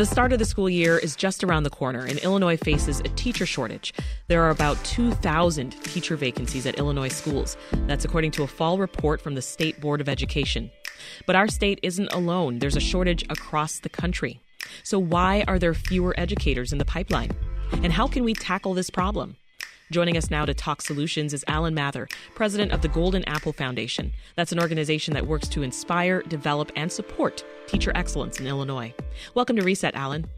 The start of the school year is just around the corner, and Illinois faces a teacher shortage. There are about 2,000 teacher vacancies at Illinois schools. That's according to a fall report from the State Board of Education. But our state isn't alone, there's a shortage across the country. So, why are there fewer educators in the pipeline? And how can we tackle this problem? Joining us now to talk solutions is Alan Mather, president of the Golden Apple Foundation. That's an organization that works to inspire, develop, and support teacher excellence in Illinois. Welcome to Reset, Alan.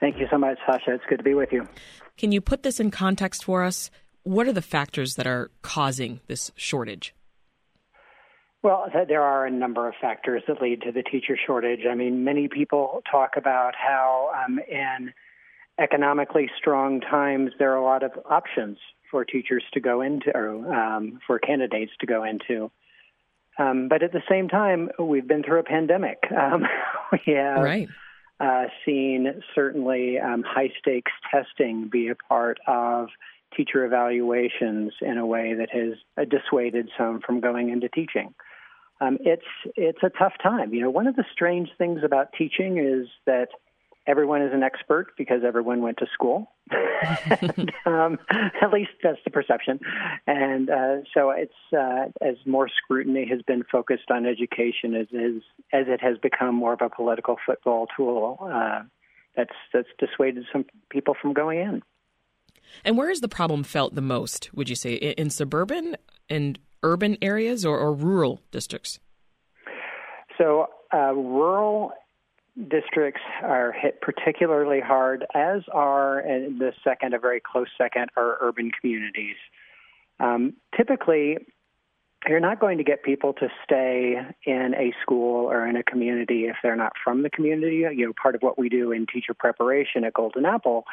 Thank you so much, Sasha. It's good to be with you. Can you put this in context for us? What are the factors that are causing this shortage? Well, there are a number of factors that lead to the teacher shortage. I mean, many people talk about how um, in economically strong times, there are a lot of options for teachers to go into, or um, for candidates to go into. Um, but at the same time, we've been through a pandemic. Um, we have right. uh, seen certainly um, high stakes testing be a part of teacher evaluations in a way that has uh, dissuaded some from going into teaching. Um, it's it's a tough time. You know, one of the strange things about teaching is that everyone is an expert because everyone went to school. and, um, at least that's the perception. And uh, so it's uh, as more scrutiny has been focused on education as is, as it has become more of a political football tool. Uh, that's that's dissuaded some people from going in. And where is the problem felt the most? Would you say in, in suburban and urban areas or, or rural districts? So uh, rural districts are hit particularly hard, as are in the second, a very close second, are urban communities. Um, typically, you're not going to get people to stay in a school or in a community if they're not from the community. You know, part of what we do in teacher preparation at Golden Apple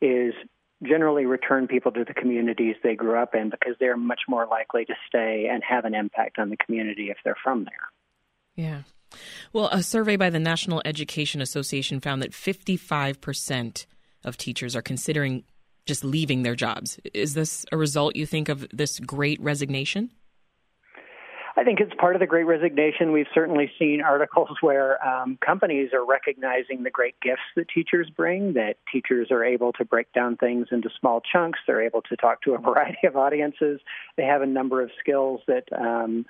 is generally return people to the communities they grew up in because they're much more likely to stay and have an impact on the community if they're from there. Yeah. Well, a survey by the National Education Association found that 55% of teachers are considering just leaving their jobs. Is this a result, you think, of this great resignation? I think it's part of the great resignation. We've certainly seen articles where um, companies are recognizing the great gifts that teachers bring, that teachers are able to break down things into small chunks. They're able to talk to a variety of audiences. They have a number of skills that um,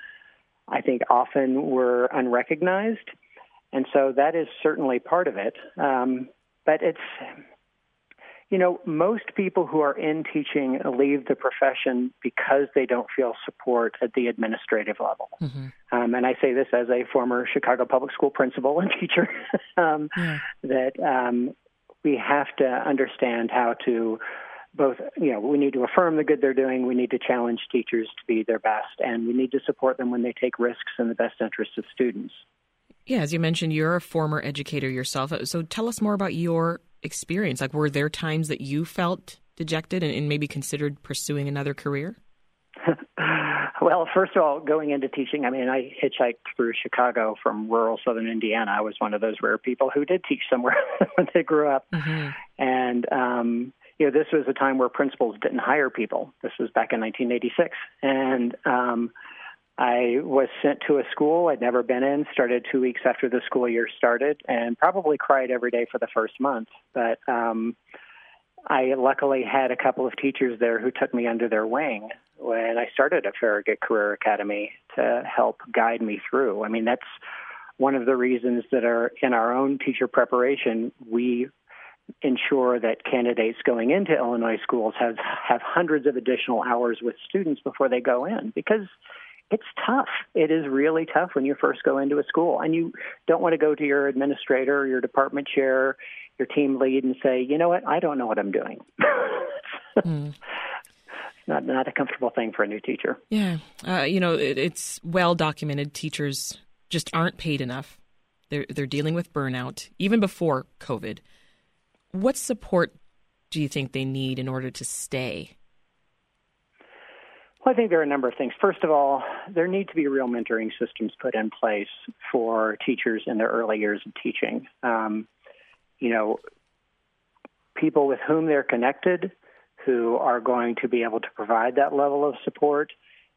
I think often were unrecognized. And so that is certainly part of it. Um, but it's, you know, most people who are in teaching leave the profession because they don't feel support at the administrative level. Mm-hmm. Um, and I say this as a former Chicago public school principal and teacher um, yeah. that um, we have to understand how to both, you know, we need to affirm the good they're doing. We need to challenge teachers to be their best, and we need to support them when they take risks in the best interest of students. Yeah, as you mentioned, you're a former educator yourself. So tell us more about your experience. Like, were there times that you felt dejected and, and maybe considered pursuing another career? well, first of all, going into teaching, I mean, I hitchhiked through Chicago from rural southern Indiana. I was one of those rare people who did teach somewhere when they grew up. Mm-hmm. And, um, you know, this was a time where principals didn't hire people. This was back in 1986, and um, I was sent to a school I'd never been in. Started two weeks after the school year started, and probably cried every day for the first month. But um, I luckily had a couple of teachers there who took me under their wing when I started at Farragut Career Academy to help guide me through. I mean, that's one of the reasons that are in our own teacher preparation we ensure that candidates going into Illinois schools have have hundreds of additional hours with students before they go in because it's tough. It is really tough when you first go into a school and you don't want to go to your administrator, your department chair, your team lead and say, "You know what? I don't know what I'm doing." mm. Not not a comfortable thing for a new teacher. Yeah, uh, you know it, it's well documented. Teachers just aren't paid enough. They're they're dealing with burnout even before COVID. What support do you think they need in order to stay? Well, I think there are a number of things. First of all, there need to be real mentoring systems put in place for teachers in their early years of teaching. Um, you know, people with whom they're connected who are going to be able to provide that level of support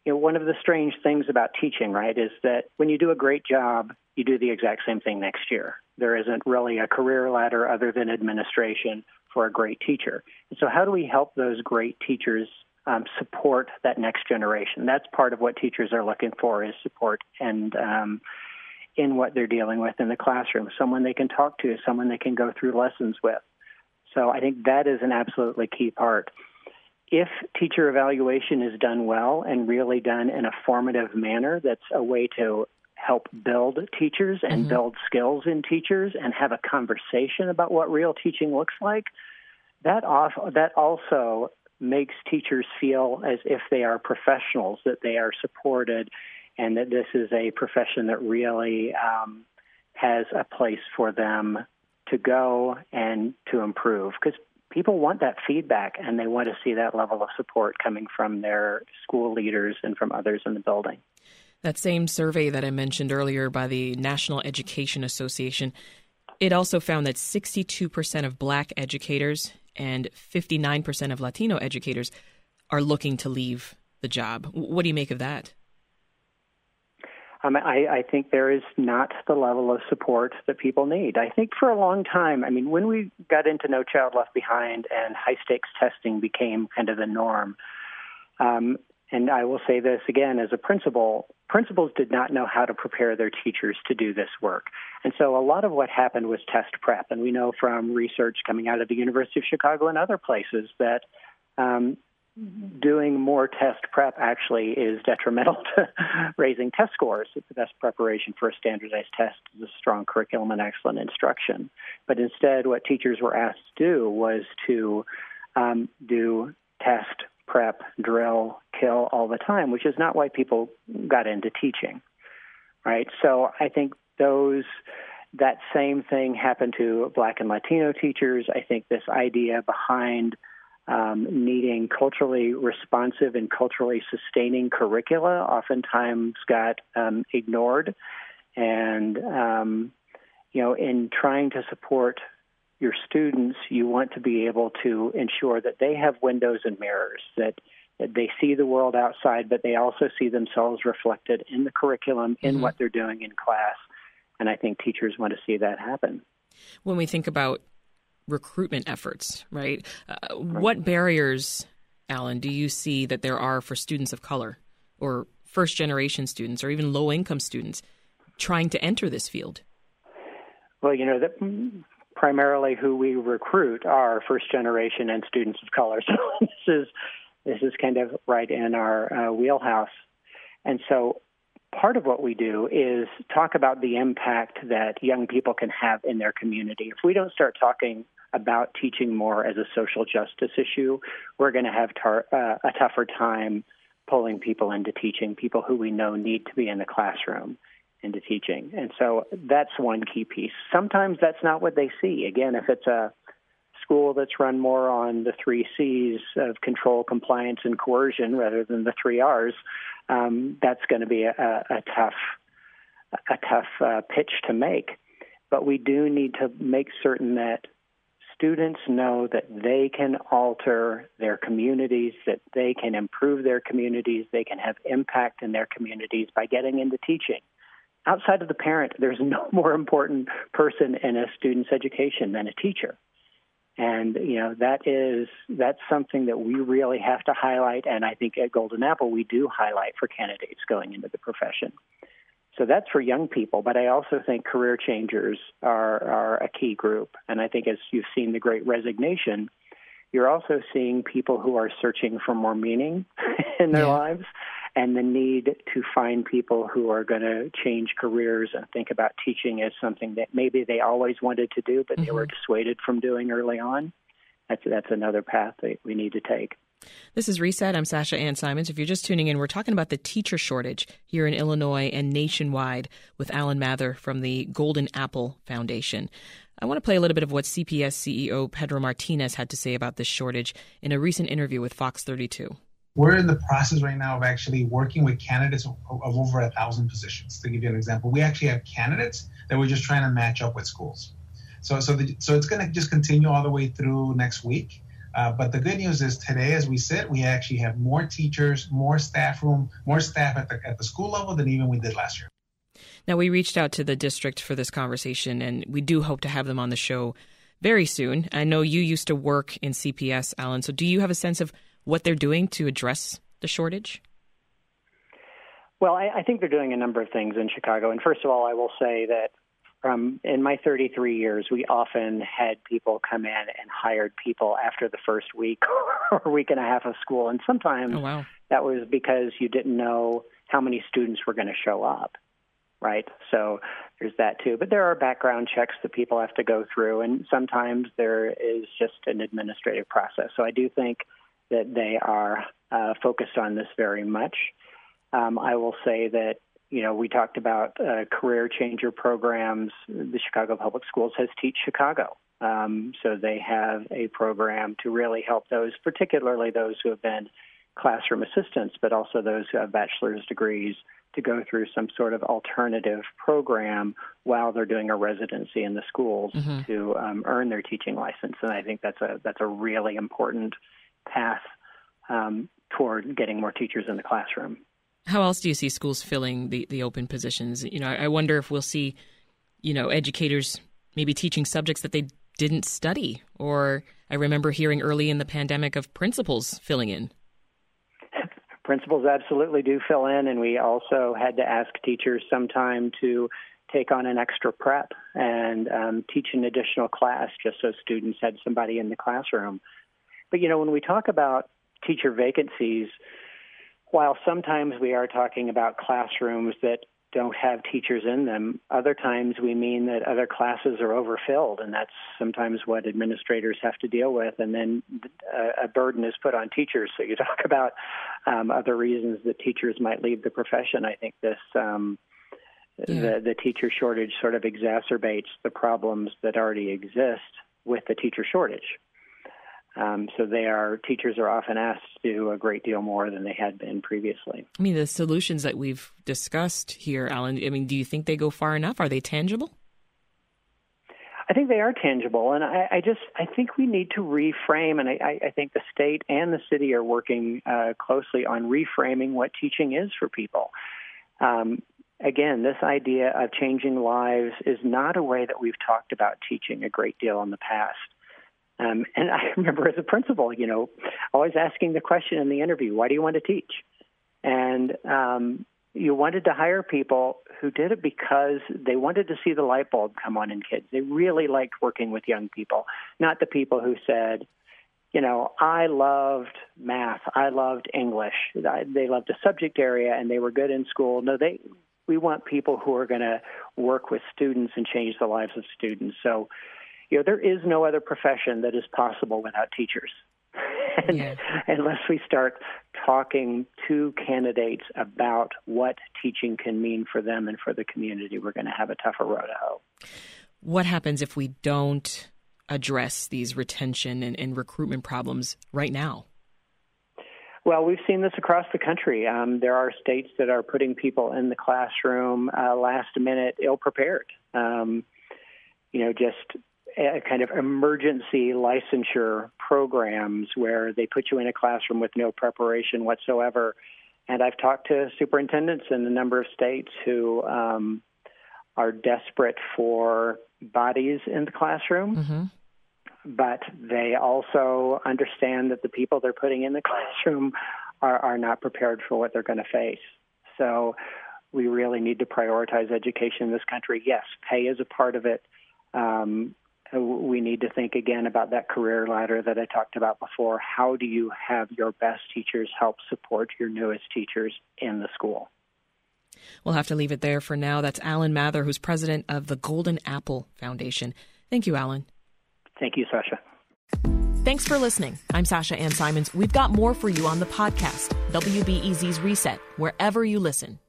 you know, one of the strange things about teaching, right, is that when you do a great job, you do the exact same thing next year. There isn't really a career ladder other than administration for a great teacher. And so, how do we help those great teachers um, support that next generation? That's part of what teachers are looking for is support and um, in what they're dealing with in the classroom, someone they can talk to, someone they can go through lessons with. So I think that is an absolutely key part. If teacher evaluation is done well and really done in a formative manner, that's a way to help build teachers and mm-hmm. build skills in teachers and have a conversation about what real teaching looks like. That off, that also makes teachers feel as if they are professionals, that they are supported, and that this is a profession that really um, has a place for them to go and to improve. Because people want that feedback and they want to see that level of support coming from their school leaders and from others in the building. That same survey that I mentioned earlier by the National Education Association, it also found that 62% of black educators and 59% of Latino educators are looking to leave the job. What do you make of that? Um, I, I think there is not the level of support that people need. I think for a long time, I mean, when we got into No Child Left Behind and high stakes testing became kind of the norm, um, and I will say this again as a principal, principals did not know how to prepare their teachers to do this work. And so a lot of what happened was test prep. And we know from research coming out of the University of Chicago and other places that um, doing more test prep actually is detrimental to raising test scores. The best preparation for a standardized test is a strong curriculum and excellent instruction. But instead, what teachers were asked to do was to um, do test prep, drill, kill all the time, which is not why people got into teaching, right? So I think those that same thing happened to Black and Latino teachers. I think this idea behind um, needing culturally responsive and culturally sustaining curricula oftentimes got um, ignored, and um, you know, in trying to support your students, you want to be able to ensure that they have windows and mirrors, that, that they see the world outside, but they also see themselves reflected in the curriculum, in mm-hmm. what they're doing in class. And I think teachers want to see that happen. When we think about recruitment efforts, right? Uh, right. What barriers, Alan, do you see that there are for students of color or first generation students or even low income students trying to enter this field? Well, you know, that primarily who we recruit are first generation and students of color. So this is this is kind of right in our uh, wheelhouse. And so part of what we do is talk about the impact that young people can have in their community. If we don't start talking about teaching more as a social justice issue, we're going to have tar- uh, a tougher time pulling people into teaching, people who we know need to be in the classroom into teaching. And so that's one key piece. Sometimes that's not what they see. Again, if it's a school that's run more on the three C's of control, compliance, and coercion rather than the three R's, um, that's going to be a, a, tough a tough uh, pitch to make. But we do need to make certain that students know that they can alter their communities, that they can improve their communities, they can have impact in their communities by getting into teaching outside of the parent, there's no more important person in a student's education than a teacher. And you know that is that's something that we really have to highlight, and I think at Golden Apple we do highlight for candidates going into the profession. So that's for young people, but I also think career changers are are a key group, and I think as you've seen the Great Resignation, you're also seeing people who are searching for more meaning in their yeah. lives and the need to find people who are going to change careers and think about teaching as something that maybe they always wanted to do, but mm-hmm. they were mm-hmm. dissuaded from doing early on. That's that's another path that we need to take. This is Reset. I'm Sasha Ann Simons. If you're just tuning in, we're talking about the teacher shortage here in Illinois and nationwide with Alan Mather from the Golden Apple Foundation. I want to play a little bit of what CPS CEO Pedro Martinez had to say about this shortage in a recent interview with Fox 32. We're in the process right now of actually working with candidates of, of over a thousand positions. To give you an example, we actually have candidates that we're just trying to match up with schools. So, so, the, so it's going to just continue all the way through next week. Uh, but the good news is today, as we sit, we actually have more teachers, more staff room, more staff at the at the school level than even we did last year. Now we reached out to the district for this conversation, and we do hope to have them on the show very soon. I know you used to work in CPS, Alan. So do you have a sense of what they're doing to address the shortage? Well, I, I think they're doing a number of things in Chicago. And first of all, I will say that from in my 33 years, we often had people come in and hired people after the first week or week and a half of school, and sometimes oh, wow. that was because you didn't know how many students were going to show up, right? So there's that too. But there are background checks that people have to go through, and sometimes there is just an administrative process. So I do think that they are uh, focused on this very much. Um, I will say that you know we talked about uh, career changer programs. The Chicago Public Schools has Teach Chicago, um, so they have a program to really help those, particularly those who have been classroom assistants, but also those who have bachelor's degrees to go through some sort of alternative program while they're doing a residency in the schools mm-hmm. to um, earn their teaching license. And I think that's a that's a really important path um, toward getting more teachers in the classroom. How else do you see schools filling the, the open positions? You know, I wonder if we'll see, you know, educators maybe teaching subjects that they didn't study. Or I remember hearing early in the pandemic of principals filling in. Principals absolutely do fill in, and we also had to ask teachers sometime to take on an extra prep and um, teach an additional class just so students had somebody in the classroom. But you know, when we talk about teacher vacancies, while sometimes we are talking about classrooms that don't have teachers in them, other times we mean that other classes are overfilled, and that's sometimes what administrators have to deal with. And then a, burden is put on teachers. So you talk about um, other reasons that teachers might leave the profession. I think this. Um, yeah. the, the teacher shortage sort of exacerbates the problems that already exist with the teacher shortage. Um, so they are teachers are often asked to do a great deal more than they had been previously. I mean, the solutions that we've discussed here, Alan. I mean, do you think they go far enough? Are they tangible? I think they are tangible, and I, I just I think we need to reframe, and I, I think the state and the city are working uh, closely on reframing what teaching is for people. Um, again, this idea of changing lives is not a way that we've talked about teaching a great deal in the past. Um, and I remember as a principal, you know, always asking the question in the interview, why do you want to teach? And um, you wanted to hire people who did it because they wanted to see the light bulb come on in kids. They really liked working with young people, not the people who said, you know, I loved math, I loved English, they loved the subject area, and they were good in school. No, they we want people who are going to work with students and change the lives of students. So you know, there is no other profession that is possible without teachers. and yeah. unless we start talking to candidates about what teaching can mean for them and for the community, we're going to have a tougher road to hoe. What happens if we don't address these retention and, and recruitment problems right now? Well, we've seen this across the country. Um, there are states that are putting people in the classroom uh, last minute, ill prepared. Um, you know, just kind of emergency licensure programs where they put you in a classroom with no preparation whatsoever. And I've talked to superintendents in a number of states who um, are desperate for bodies in the classroom. Mm-hmm. But they also understand that the people they're putting in the classroom are, are not prepared for what they're going to face. So we really need to prioritize education in this country. Yes, pay is a part of it. Um, we need to think again about that career ladder that I talked about before. How do you have your best teachers help support your newest teachers in the school? We'll have to leave it there for now. That's Alan Mather, who's president of the Golden Apple Foundation. Thank you, Alan. Thank you, Sasha. Thanks for listening. I'm Sasha Ann Simons. We've got more for you on the podcast, WBEZ's Reset, wherever you listen.